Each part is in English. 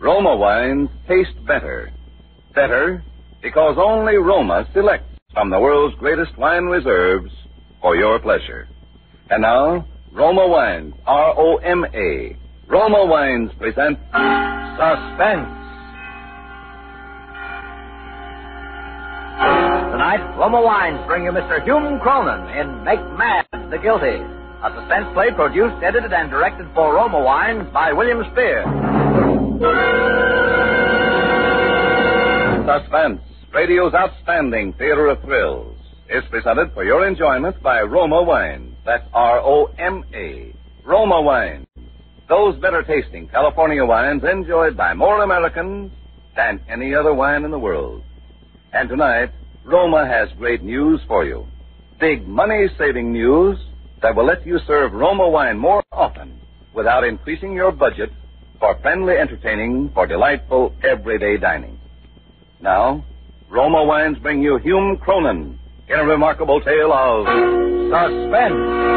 Roma wines taste better. Better because only Roma selects from the world's greatest wine reserves for your pleasure. And now, Roma Wines, R O M A. Roma Wines present Suspense. Tonight, Roma Wines bring you Mr. Hume Cronyn in Make Mad the Guilty, a suspense play produced, edited, and directed for Roma Wines by William Spier. Suspense, radio's outstanding theater of thrills, is presented for your enjoyment by Roma Wine. That's R O M A. Roma Wine. Those better tasting California wines enjoyed by more Americans than any other wine in the world. And tonight, Roma has great news for you. Big money saving news that will let you serve Roma wine more often without increasing your budget for friendly entertaining for delightful everyday dining. Now, Roma wines bring you Hume Cronyn in a remarkable tale of suspense.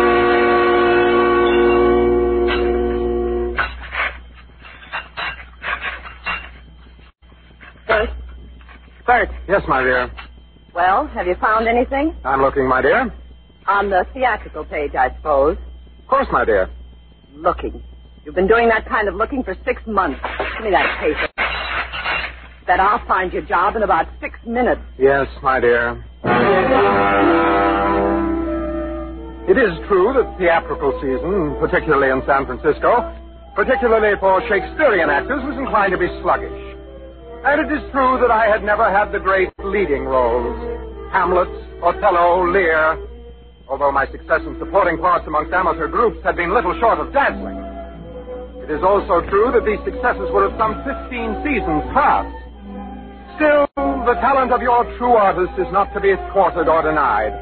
Bert? Bert, Yes, my dear. well, have you found anything? I'm looking, my dear. On the theatrical page, I suppose. Of course, my dear. Looking. You've been doing that kind of looking for six months. Give me that paper. Bet I'll find your job in about six minutes. Yes, my dear. It is true that theatrical season, particularly in San Francisco, particularly for Shakespearean actors, was inclined to be sluggish. And it is true that I had never had the great leading roles Hamlet, Othello, Lear, although my success in supporting parts amongst amateur groups had been little short of dazzling. It is also true that these successes were of some 15 seasons past. Still, the talent of your true artist is not to be thwarted or denied.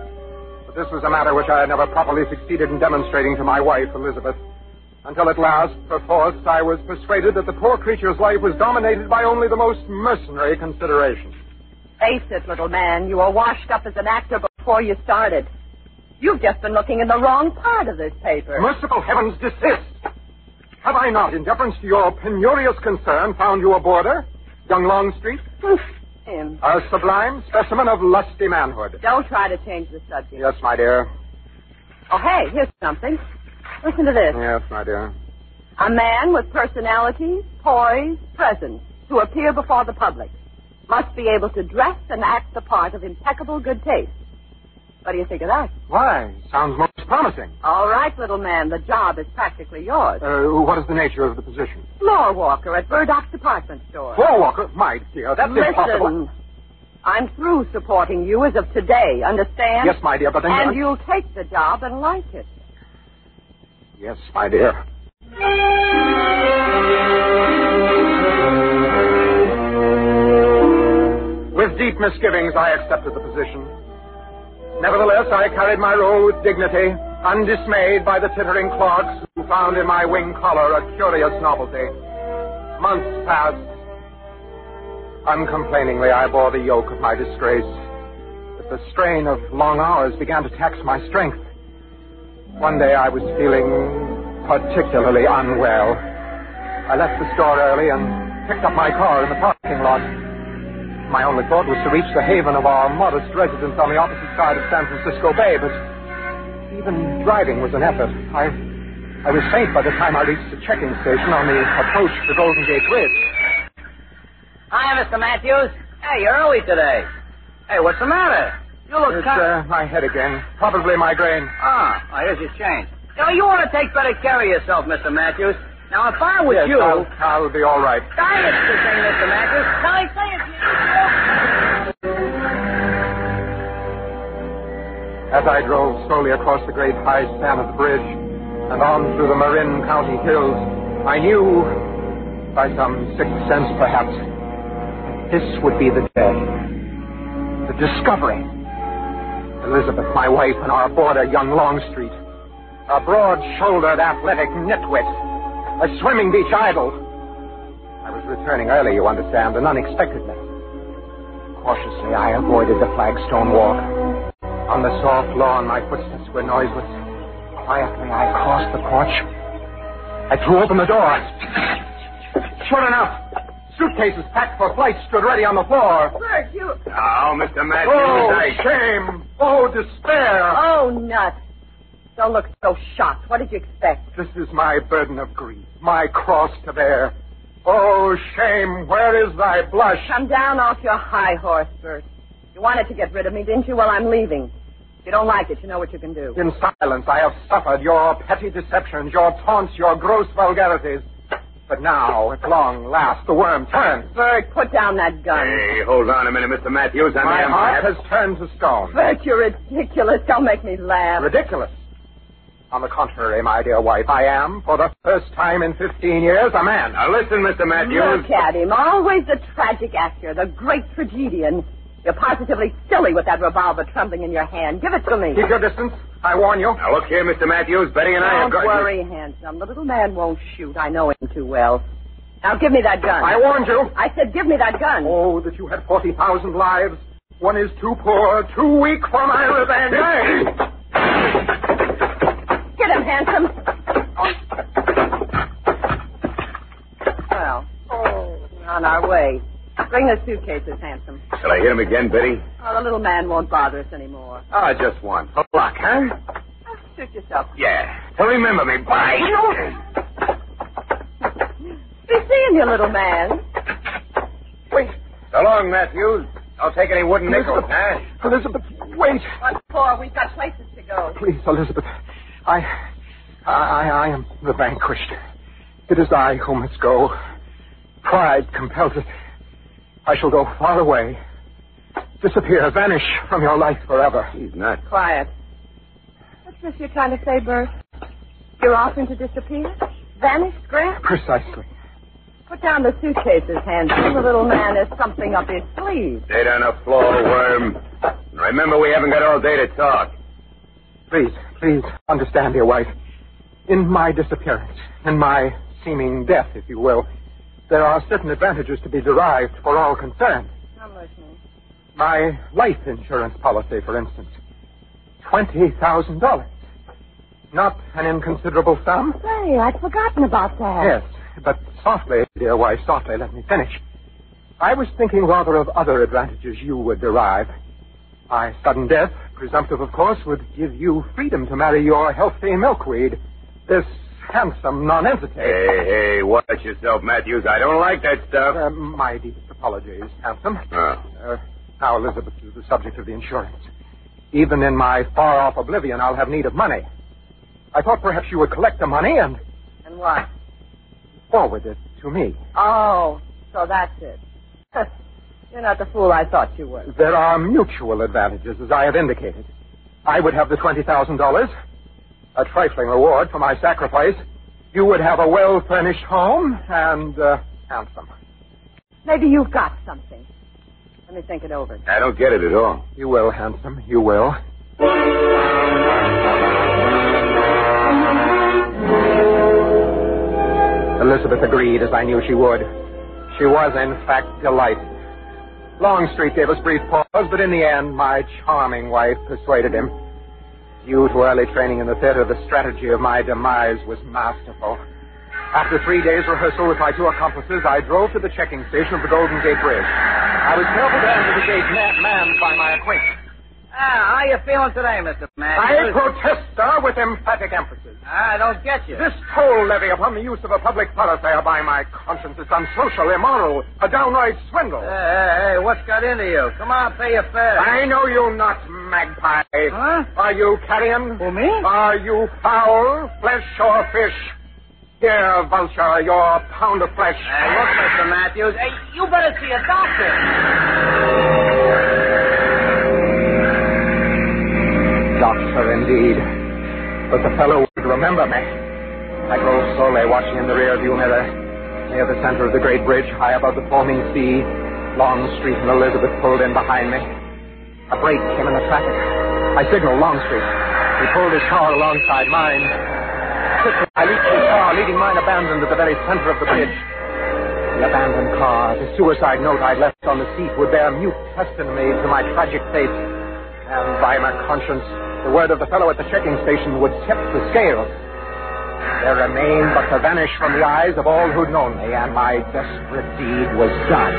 But this was a matter which I had never properly succeeded in demonstrating to my wife, Elizabeth. Until at last, perforce, I was persuaded that the poor creature's life was dominated by only the most mercenary considerations. Face it, little man, you were washed up as an actor before you started. You've just been looking in the wrong part of this paper. Merciful heavens, desist! Have I not, in deference to your penurious concern, found you a boarder? Young Longstreet? Him. A sublime specimen of lusty manhood. Don't try to change the subject. Yes, my dear. Oh, hey, here's something. Listen to this. Yes, my dear. A man with personality, poise, presence, to appear before the public, must be able to dress and act the part of impeccable good taste. What do you think of that? Why, sounds most promising. All right, little man, the job is practically yours. Uh, what is the nature of the position? Floor walker at Burdock's department store. Floor walker? My dear, that's Listen, impossible. I'm through supporting you as of today, understand? Yes, my dear, but then... And you'll take the job and like it. Yes, my dear. With deep misgivings, I accepted the position. Nevertheless, I carried my role with dignity, undismayed by the tittering clerks who found in my wing collar a curious novelty. Months passed. Uncomplainingly, I bore the yoke of my disgrace. But the strain of long hours began to tax my strength. One day I was feeling particularly unwell. I left the store early and picked up my car in the parking lot. My only thought was to reach the haven of our modest residence on the opposite side of San Francisco Bay, but even driving was an effort. I, I was faint by the time I reached the checking station on the approach to Golden Gate Bridge. Hi, Mr. Matthews. Hey, you're early today. Hey, what's the matter? You look It's kind uh, my head again. Probably migraine. Ah, oh, here's your change. Now, you want to take better care of yourself, Mr. Matthews. Now, if I was Yes, you... I'll, I'll be all right. Thing, Mr. Now, I say it you. As I drove slowly across the great high span of the bridge and on through the Marin County hills, I knew by some sixth sense, perhaps. This would be the day. The discovery. Elizabeth, my wife, and our boarder, young Longstreet. A broad-shouldered, athletic nitwit. A swimming beach idol. I was returning early, you understand, and unexpectedly. Cautiously, I avoided the flagstone walk. On the soft lawn, my footsteps were noiseless. Quietly, I crossed the porch. I threw open the door. Sure enough, suitcases packed for flight stood ready on the floor. Bert, you. Oh, Mr. Matthews, Oh, I... shame! Oh, despair! Oh, nuts. Don't look so shocked. What did you expect? This is my burden of grief, my cross to bear. Oh, shame, where is thy blush? Come down off your high horse, Bert. You wanted to get rid of me, didn't you? Well, I'm leaving. If you don't like it, you know what you can do. In silence, I have suffered your petty deceptions, your taunts, your gross vulgarities. But now, at long last, the worm turns. Bert, put down that gun. Hey, hold on a minute, Mr. Matthews. I'm My mean, heart has turned to stone. Bert, you're ridiculous. Don't make me laugh. Ridiculous. On the contrary, my dear wife, I am, for the first time in 15 years, a man. Now, listen, Mr. Matthews. Look at him. Always the tragic actor, the great tragedian. You're positively silly with that revolver trembling in your hand. Give it to me. Keep your distance. I warn you. Now, look here, Mr. Matthews. Betty and I have Don't got... worry, handsome. The little man won't shoot. I know him too well. Now give me that gun. I warned you. I said give me that gun. Oh, that you had 40,000 lives. One is too poor, too weak for my revenge. Get him, handsome. Well, we're on our way. Bring the suitcases, handsome. Shall I hit him again, Betty? Oh, the little man won't bother us anymore. Ah, just one. A block, huh? Oh, suit yourself. Yeah. So remember me. Bye. Be seeing you, little man. Wait, So long, Matthews. Don't take any wooden nickels, huh? Elizabeth, wait. What for? We've got places to go. Please, Elizabeth. I, I, I am the vanquished. It is I who must go. Pride compels it. I shall go far away. Disappear, vanish from your life forever. He's not. Quiet. What's this you're trying to say, Bert? You're offering to disappear? Vanish, Grant? Precisely. Put down the suitcases, handsome. The little man has something up his sleeve. Stay down the floor, worm. And remember, we haven't got all day to talk. Please, please understand, dear wife. In my disappearance, in my seeming death, if you will, there are certain advantages to be derived for all concerned. I'm listening. My life insurance policy, for instance. $20,000. Not an inconsiderable sum? Say, I'd forgotten about that. Yes, but softly, dear wife, softly, let me finish. I was thinking rather of other advantages you would derive. My sudden death, presumptive of course, would give you freedom to marry your healthy milkweed, this handsome nonentity. Hey, hey, watch yourself, Matthews. I don't like that stuff. Uh, my deepest apologies, handsome. Oh. Uh, now, Elizabeth is the subject of the insurance. Even in my far-off oblivion, I'll have need of money. I thought perhaps you would collect the money and And what? forward it to me. Oh, so that's it. You're not the fool I thought you were. There are mutual advantages, as I have indicated. I would have the $20,000, a trifling reward for my sacrifice. You would have a well-furnished home and, uh, handsome. Maybe you've got something. Let me think it over. I don't get it at all. You will, handsome, you will. Elizabeth agreed, as I knew she would. She was, in fact, delighted. Longstreet gave us brief pause, but in the end, my charming wife persuaded him. Due to early training in the theater, the strategy of my demise was masterful. After three days' rehearsal with my two accomplices, I drove to the checking station of the Golden Gate Bridge. I was careful to enter the gate ma- manned by my acquaintance. Ah, how you feeling today, Mr. Matthews? I protest, sir, with emphatic emphasis. I don't get you. This toll levy upon the use of a public thoroughfare by my conscience is unsocial, immoral, a downright swindle. Hey, hey, hey, what's got into you? Come on, pay your fare. I know you not, magpie. Huh? Are you carrion? Who, me? Are you fowl, flesh, or fish? Here, vulture, your pound of flesh. Hey, look, Mr. Matthews. Hey, you better see a doctor. Doctor, indeed. But the fellow would remember me. I drove slowly, watching in the rear view mirror. Near the center of the great bridge, high above the foaming sea, Longstreet and Elizabeth pulled in behind me. A break came in the traffic. I signaled Longstreet. He pulled his car alongside mine. I leaped his car, leaving mine abandoned at the very center of the bridge. The abandoned car, the suicide note I'd left on the seat, would bear mute testimony to my tragic fate. And by my conscience, the word of the fellow at the checking station would tip the scales. There remained but to vanish from the eyes of all who'd known me, and my desperate deed was done.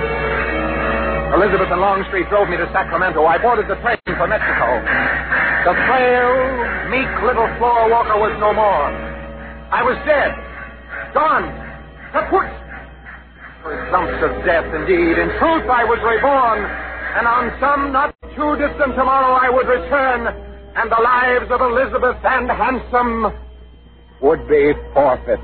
Elizabeth and Longstreet drove me to Sacramento. I boarded the train for Mexico. The frail, meek little floor walker was no more. I was dead. Gone. Kaput. Presumpts of death, indeed. In truth, I was reborn. And on some not too distant tomorrow, I would return, and the lives of Elizabeth and Handsome would be forfeit.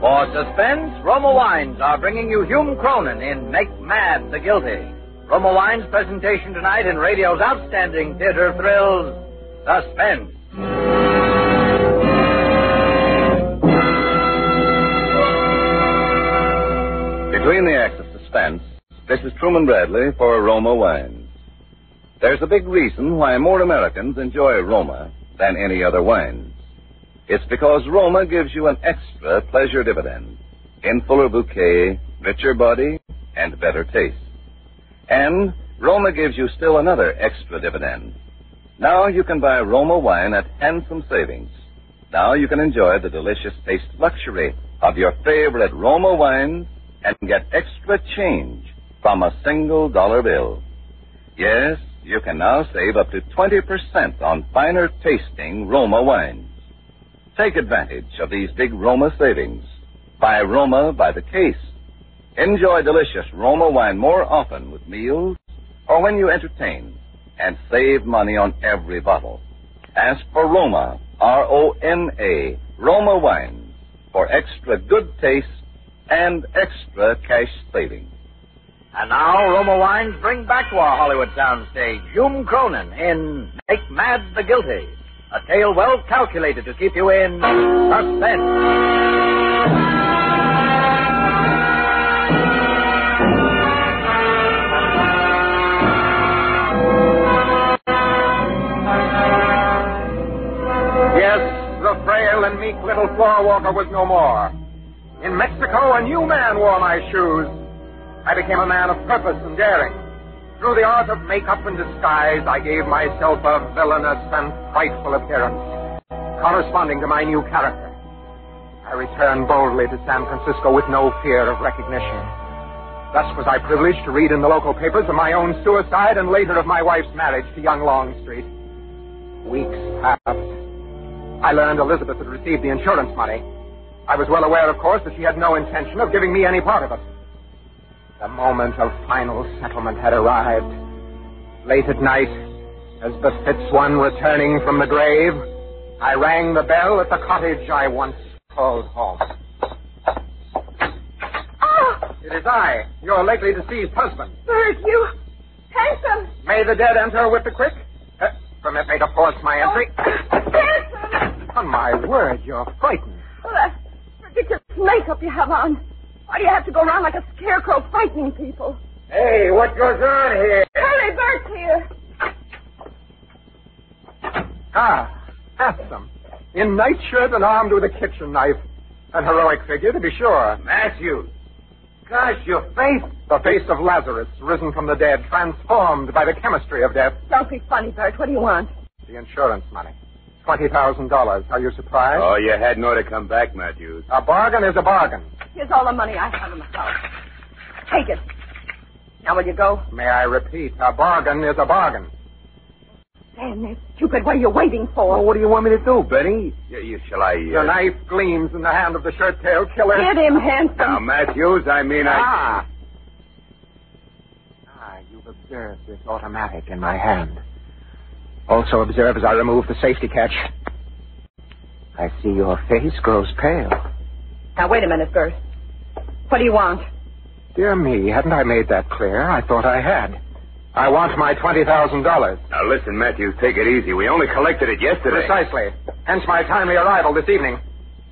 For suspense, Roma Wines are bringing you Hume Cronyn in Make Mad the Guilty. Roma Wines' presentation tonight in radio's outstanding theater thrills, Suspense. Between the acts of suspense, this is Truman Bradley for Roma Wines. There's a big reason why more Americans enjoy Roma than any other wines. It's because Roma gives you an extra pleasure dividend in fuller bouquet, richer body, and better taste. And Roma gives you still another extra dividend. Now you can buy Roma wine at handsome savings. Now you can enjoy the delicious taste luxury of your favorite Roma wines and get extra change from a single dollar bill. Yes, you can now save up to 20% on finer tasting Roma wines. Take advantage of these big Roma savings. Buy Roma by the case. Enjoy delicious Roma wine more often with meals or when you entertain and save money on every bottle. Ask for Roma, R-O-M-A, Roma wines for extra good taste and extra cash savings. And now, Roma Wines bring back to our Hollywood soundstage Hume Cronyn in Make Mad the Guilty, a tale well calculated to keep you in suspense. And meek little floor walker was no more. In Mexico, a new man wore my shoes. I became a man of purpose and daring. Through the art of makeup and disguise, I gave myself a villainous and frightful appearance, corresponding to my new character. I returned boldly to San Francisco with no fear of recognition. Thus was I privileged to read in the local papers of my own suicide and later of my wife's marriage to young Longstreet. Weeks passed. I learned Elizabeth had received the insurance money. I was well aware, of course, that she had no intention of giving me any part of it. The moment of final settlement had arrived. Late at night, as befits one returning from the grave, I rang the bell at the cottage I once called home. Oh, It is I, your lately deceased husband. Bert, you handsome. May the dead enter with the quick? Uh, permit me to force my entry. Handsome. On my word, you're frightened. Oh, that ridiculous makeup you have on. Why do you have to go around like a scarecrow frightening people? Hey, what goes on here? Hurry, Bert's here. Ah, handsome. In nightshirt and armed with a kitchen knife. An heroic figure, to be sure. Matthews. Gosh, your face. The face of Lazarus, risen from the dead, transformed by the chemistry of death. Don't be funny, Bert. What do you want? The insurance money. $20,000. Are you surprised? Oh, you had no to come back, Matthews. A bargain is a bargain. Here's all the money I have in the house. Take it. Now, will you go? May I repeat, a bargain is a bargain. Stand there, stupid. What are you waiting for? Well, what do you want me to do, Benny? You, you, shall I... Uh... Your knife gleams in the hand of the shirt-tailed killer. Get him, handsome. Now, Matthews, I mean, I... Ah. Ah, you've observed this automatic in my hand. Also observe as I remove the safety catch. I see your face grows pale. Now, wait a minute, Bert. What do you want? Dear me, hadn't I made that clear? I thought I had. I want my $20,000. Now listen, Matthews, take it easy. We only collected it yesterday. Precisely. Hence my timely arrival this evening.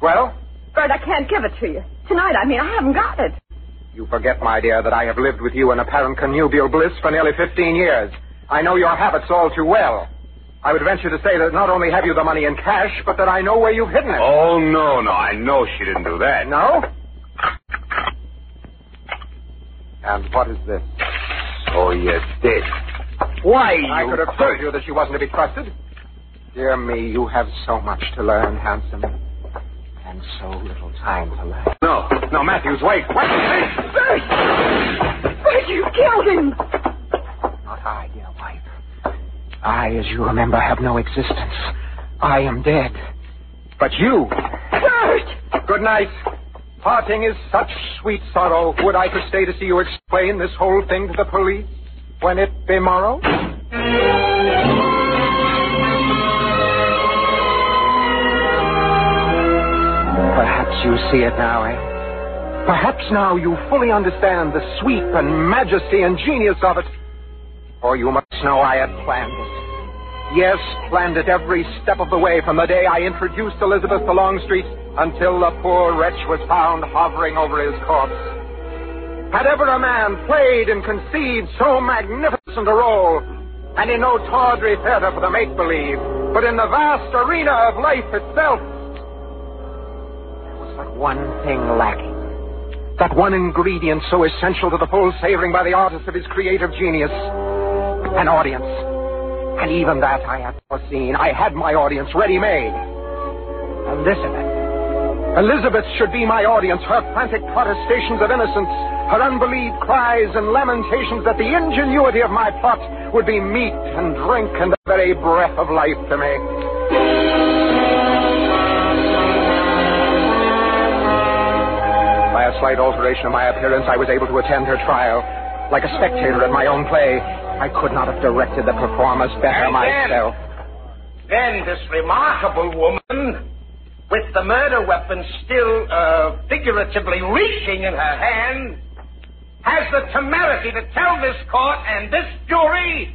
Well, Bert, I can't give it to you. Tonight, I mean, I haven't got it. you forget, my dear, that I have lived with you in apparent connubial bliss for nearly 15 years. I know your habits all too well. I would venture to say that not only have you the money in cash, but that I know where you've hidden it. Oh, no, no. I know she didn't do that. No? And what is this? Oh, you did. Why, I could have told you that she wasn't to be trusted. Dear me, you have so much to learn, handsome. And so little time to learn. No, no, Matthews, wait. Wait, wait. Bert! Bert, you killed him! Not I, dear wife. I, as you remember, have no existence. I am dead. But you. Bert! Good night. Parting is such sweet sorrow. Would I could stay to see you explain this whole thing to the police when it be morrow? Perhaps you see it now, eh? Perhaps now you fully understand the sweep and majesty and genius of it. For you must know I had planned it. Yes, planned it every step of the way from the day I introduced Elizabeth to Longstreet until the poor wretch was found hovering over his corpse. Had ever a man played and conceived so magnificent a role, and in no tawdry theater for the make-believe, but in the vast arena of life itself, there was but one thing lacking. That one ingredient so essential to the full savoring by the artist of his creative genius. An audience. And even that I had foreseen. I had my audience ready-made. Elizabeth. Elizabeth should be my audience. Her frantic protestations of innocence, her unbelieved cries and lamentations that the ingenuity of my plot would be meat and drink and the very breath of life to me. By a slight alteration of my appearance, I was able to attend her trial. Like a spectator at my own play, I could not have directed the performance better And then- myself. Then this remarkable woman, with the murder weapon still uh, figuratively reaching in her hand, has the temerity to tell this court and this jury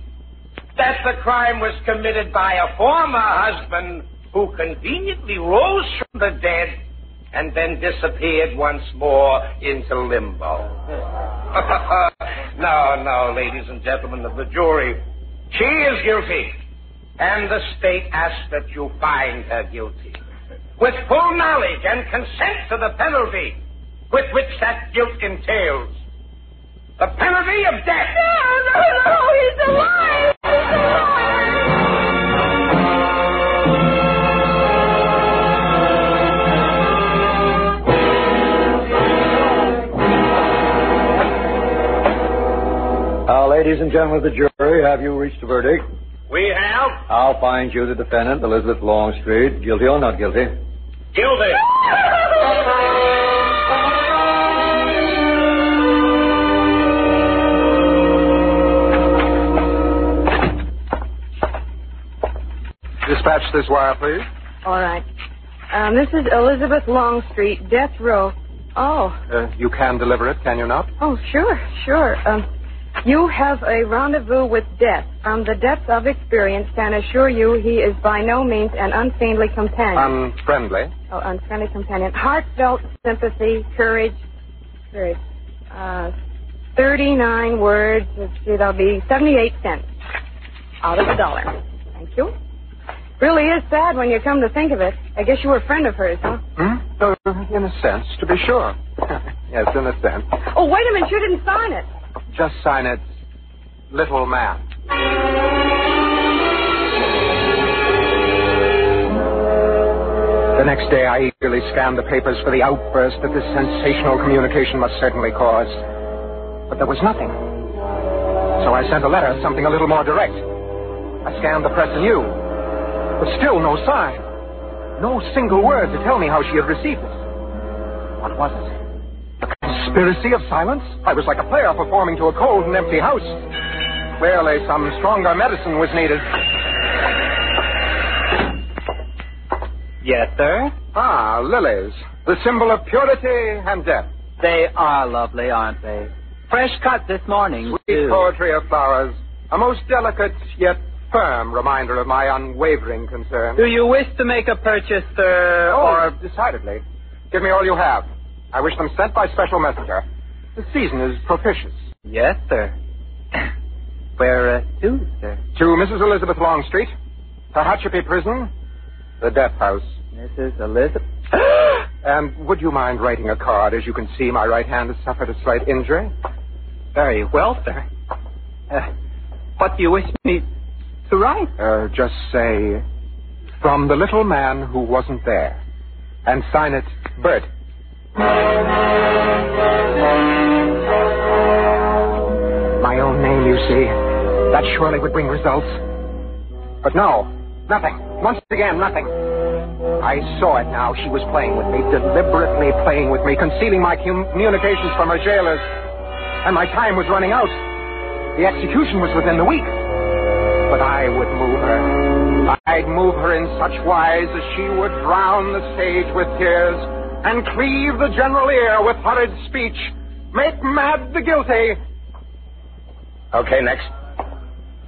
that the crime was committed by a former husband who conveniently rose from the dead and then disappeared once more into limbo. no, no, ladies and gentlemen of the jury. She is guilty, and the state asks that you find her guilty. With full knowledge and consent to the penalty with which that guilt entails. The penalty of death. No, no, no, he's alive! He's alive! Now, ladies and gentlemen of the jury, have you reached a verdict? We have I'll find you the defendant, Elizabeth Longstreet, guilty or not guilty. guilty. Dispatch this wire, please. All right. Um, this is Elizabeth Longstreet, death row. Oh, Uh, you can deliver it, can you not? oh, sure, sure. Um, you have a rendezvous with death. From the depths of experience, can assure you he is by no means an unfriendly companion. Unfriendly. oh, unfriendly companion. Heartfelt sympathy, courage, courage. Uh, thirty-nine words. Let's see, that'll be seventy-eight cents out of a dollar. Thank you. Really is sad when you come to think of it. I guess you were a friend of hers, huh? Hmm? Uh, in a sense, to be sure. yes, in a sense. Oh, wait a minute. You didn't sign it. Just sign it, Little Man. The next day, I eagerly scanned the papers for the outburst that this sensational communication must certainly cause. But there was nothing. So I sent a letter, something a little more direct. I scanned the press anew. But still no sign. No single word to tell me how she had received it. What was it? A conspiracy of silence? I was like a player performing to a cold and empty house. Clearly, some stronger medicine was needed. Yes, sir. Ah, lilies. The symbol of purity and death. They are lovely, aren't they? Fresh cut this morning. Sweet too. poetry of flowers. A most delicate yet firm reminder of my unwavering concern. Do you wish to make a purchase, sir, Oh, or decidedly. Give me all you have. I wish them sent by special messenger. The season is propitious. Yes, sir. Where uh, to, sir? To Mrs. Elizabeth Longstreet, Tehachapi Prison, the Death House. Mrs. Elizabeth. And would you mind writing a card? As you can see, my right hand has suffered a slight injury. Very well, sir. Uh, what do you wish me to write? Uh, just say, from the little man who wasn't there. And sign it, Bert. My own name, you see. That surely would bring results. But no, nothing. Once again, nothing. I saw it now. She was playing with me, deliberately playing with me, concealing my communications from her jailers. And my time was running out. The execution was within the week. But I would move her. I'd move her in such wise as she would drown the stage with tears and cleave the general ear with horrid speech, make mad the guilty. Okay, next.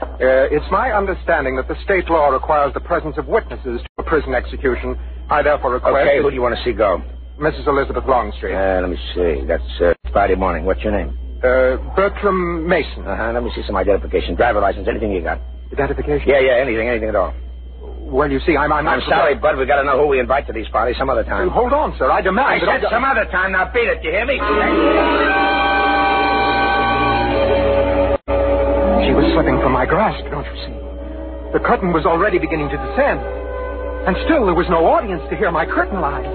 Uh, it's my understanding that the state law requires the presence of witnesses to a prison execution. I therefore request. Okay, who do you want to see go? Mrs. Elizabeth Longstreet. Uh, let me see. That's uh, Friday morning. What's your name? Uh, Bertram Mason. Uh-huh. Let me see some identification. Driver license, anything you got. Identification? Yeah, yeah, anything, anything at all. Well, you see, I'm. I'm, I'm sorry, Bud. We've got to know who we invite to these parties some other time. Hold on, sir. I demand. I said some other time. Now beat it. You hear me? She was slipping from my grasp, don't you see? The curtain was already beginning to descend. And still there was no audience to hear my curtain lies.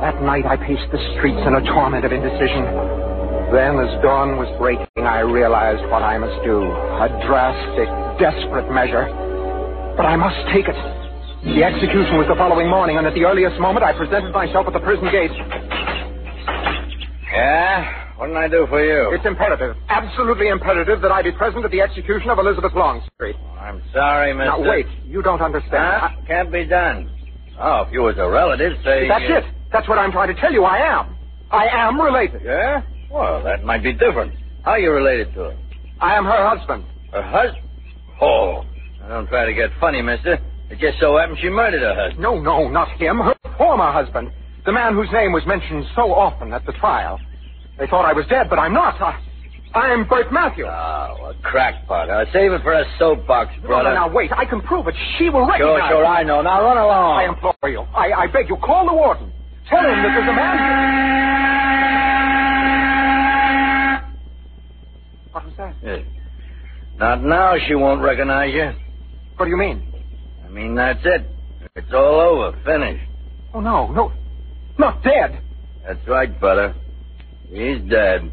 That night I paced the streets in a torment of indecision. Then, as dawn was breaking, I realized what I must do. A drastic, desperate measure. But I must take it. The execution was the following morning, and at the earliest moment I presented myself at the prison gate. Yeah? What can I do for you? It's imperative, absolutely imperative, that I be present at the execution of Elizabeth Longstreet. I'm sorry, mister. Now, wait. You don't understand. Huh? Can't be done. Oh, if you was a relative, say... That's uh, it. That's what I'm trying to tell you. I am. I am related. Yeah? Well, that might be different. How are you related to her? I am her husband. Her husband? Oh. Don't try to get funny, mister. It just so happens she murdered her husband. No, no, not him. Her former husband. The man whose name was mentioned so often at the trial. They thought I was dead, but I'm not. I, I'm Bert Matthews. Oh, a crackpot. Uh, save it for a soapbox, No, brother. no, now, wait. I can prove it. She will Sure, recognize sure, me. I know. Now run along. I implore you. I, I beg you, call the warden. Tell him that there's a man here. What was that? Yeah. Not now, she won't recognize you. What do you mean? I mean, that's it. It's all over. Finished. Oh, no, no. Not dead. That's right, brother. He's dead.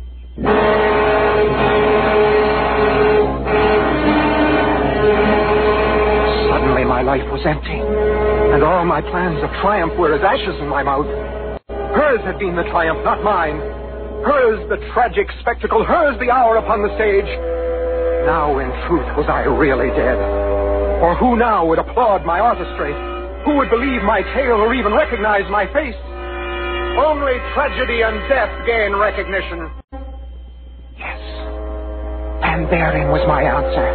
Suddenly, my life was empty, and all my plans of triumph were as ashes in my mouth. Hers had been the triumph, not mine. Hers the tragic spectacle, hers the hour upon the stage. Now, in truth, was I really dead? Or who now would applaud my artistry? Who would believe my tale or even recognize my face? Only tragedy and death gain recognition. Yes. And therein was my answer.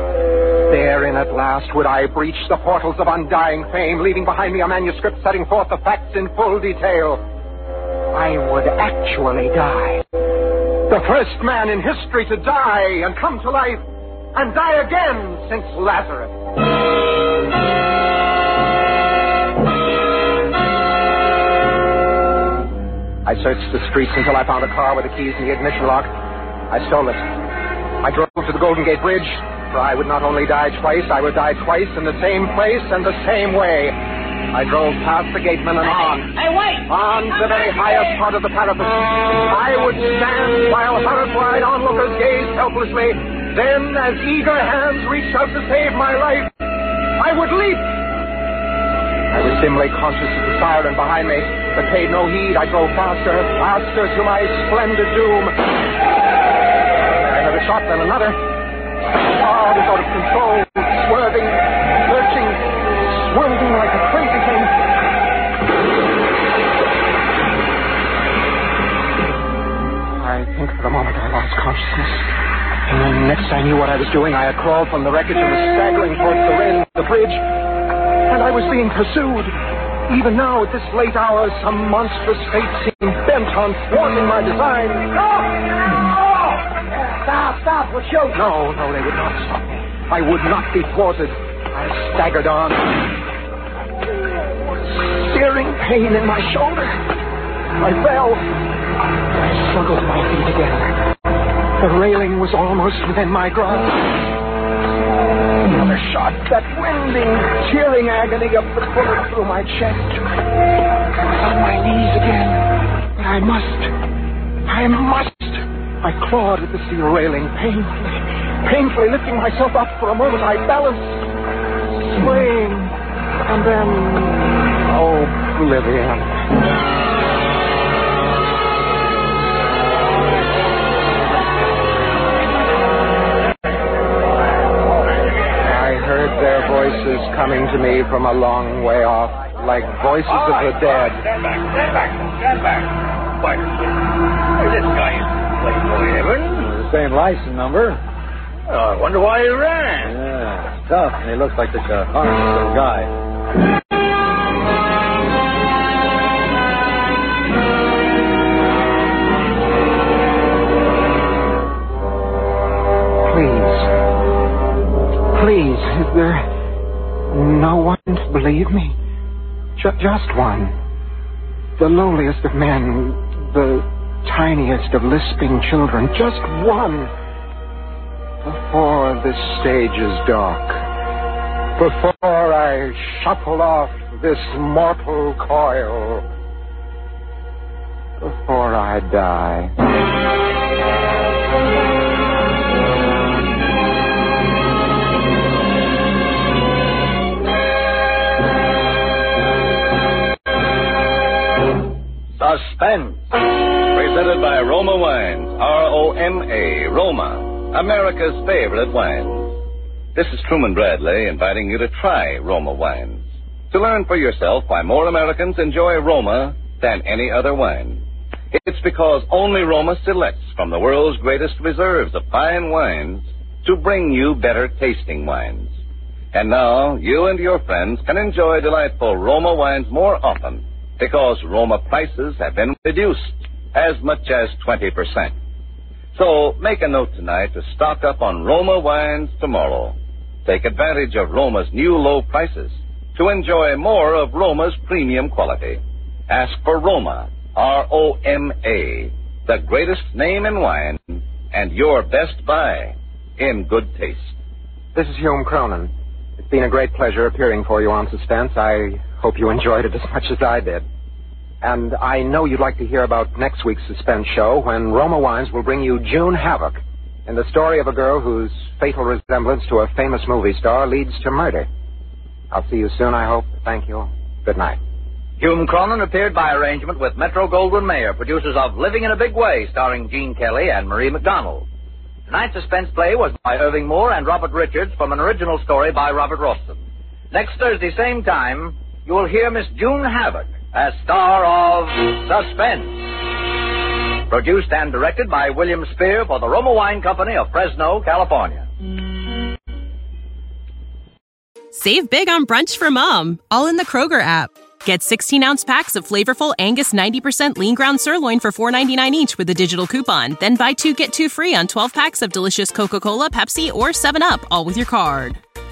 Therein at last would I breach the portals of undying fame, leaving behind me a manuscript setting forth the facts in full detail. I would actually die. The first man in history to die and come to life, and die again since Lazarus. I searched the streets until I found a car with the keys and the ignition lock. I stole it. I drove to the Golden Gate Bridge, for I would not only die twice, I would die twice in the same place and the same way. I drove past the gateman and on. Hey, wait! On to the very highest part of the parapet. I would stand while horrified onlookers gazed helplessly. Then, as eager hands reached out to save my life, I would leap. I was dimly conscious of the siren behind me, but paid no heed. I drove faster, faster to my splendid doom. Another shot, then another. Was out of control, swerving, lurching, swerving like a crazy thing. I think for the moment I lost consciousness. And then next I knew what I was doing, I had crawled from the wreckage and was staggering towards the railing of the bridge. And I was being pursued. Even now, at this late hour, some monstrous fate seemed bent on thwarting my design. Stop! Stop, stop, we'll shoot. No, no, they would not stop me. I would not be thwarted. I staggered on. Searing pain in my shoulder. I fell. I struggled my feet again. The railing was almost within my grasp. Another shot, that winding, tearing agony of the bullet through my chest. I was on my knees again. But I must. I must. I clawed at the steel railing painfully. Painfully lifting myself up for a moment, I balanced, swaying, and then, oh, oblivion. Voices coming to me from a long way off, like voices of the dead. Stand back, stand back, stand back. Why, this guy is Playboy Heaven. The same license number. Oh, I wonder why he ran. Yeah, it's tough, and he looks like such a honest little guy. Please. Please, is there no one to believe me? Ju- just one. The lowliest of men, the tiniest of lisping children. Just one. Before this stage is dark. Before I shuffle off this mortal coil. Before I die. Suspense. Presented by Roma Wines. R-O-M-A. Roma. America's favorite wines. This is Truman Bradley inviting you to try Roma wines. To learn for yourself why more Americans enjoy Roma than any other wine. It's because only Roma selects from the world's greatest reserves of fine wines to bring you better tasting wines. And now, you and your friends can enjoy delightful Roma wines more often because Roma prices have been reduced as much as 20%. So make a note tonight to stock up on Roma wines tomorrow. Take advantage of Roma's new low prices to enjoy more of Roma's premium quality. Ask for Roma, R-O-M-A, the greatest name in wine and your best buy in good taste. This is Hume Cronyn. It's been a great pleasure appearing for you on Suspense. I hope you enjoyed it as much as I did. And I know you'd like to hear about next week's Suspense show when Roma Wines will bring you June Havoc in the story of a girl whose fatal resemblance to a famous movie star leads to murder. I'll see you soon, I hope. Thank you. Good night. Hume Cronyn appeared by arrangement with Metro Goldwyn Mayer, producers of Living in a Big Way, starring Gene Kelly and Marie McDonald. Tonight's suspense play was by Irving Moore and Robert Richards from an original story by Robert Ralston. Next Thursday, same time, you will hear Miss June Havoc as star of Suspense. Produced and directed by William Spier for the Roma Wine Company of Fresno, California. Save big on brunch for mom, all in the Kroger app. Get 16 ounce packs of flavorful Angus 90% lean ground sirloin for $4.99 each with a digital coupon. Then buy two get two free on 12 packs of delicious Coca Cola, Pepsi, or 7UP, all with your card.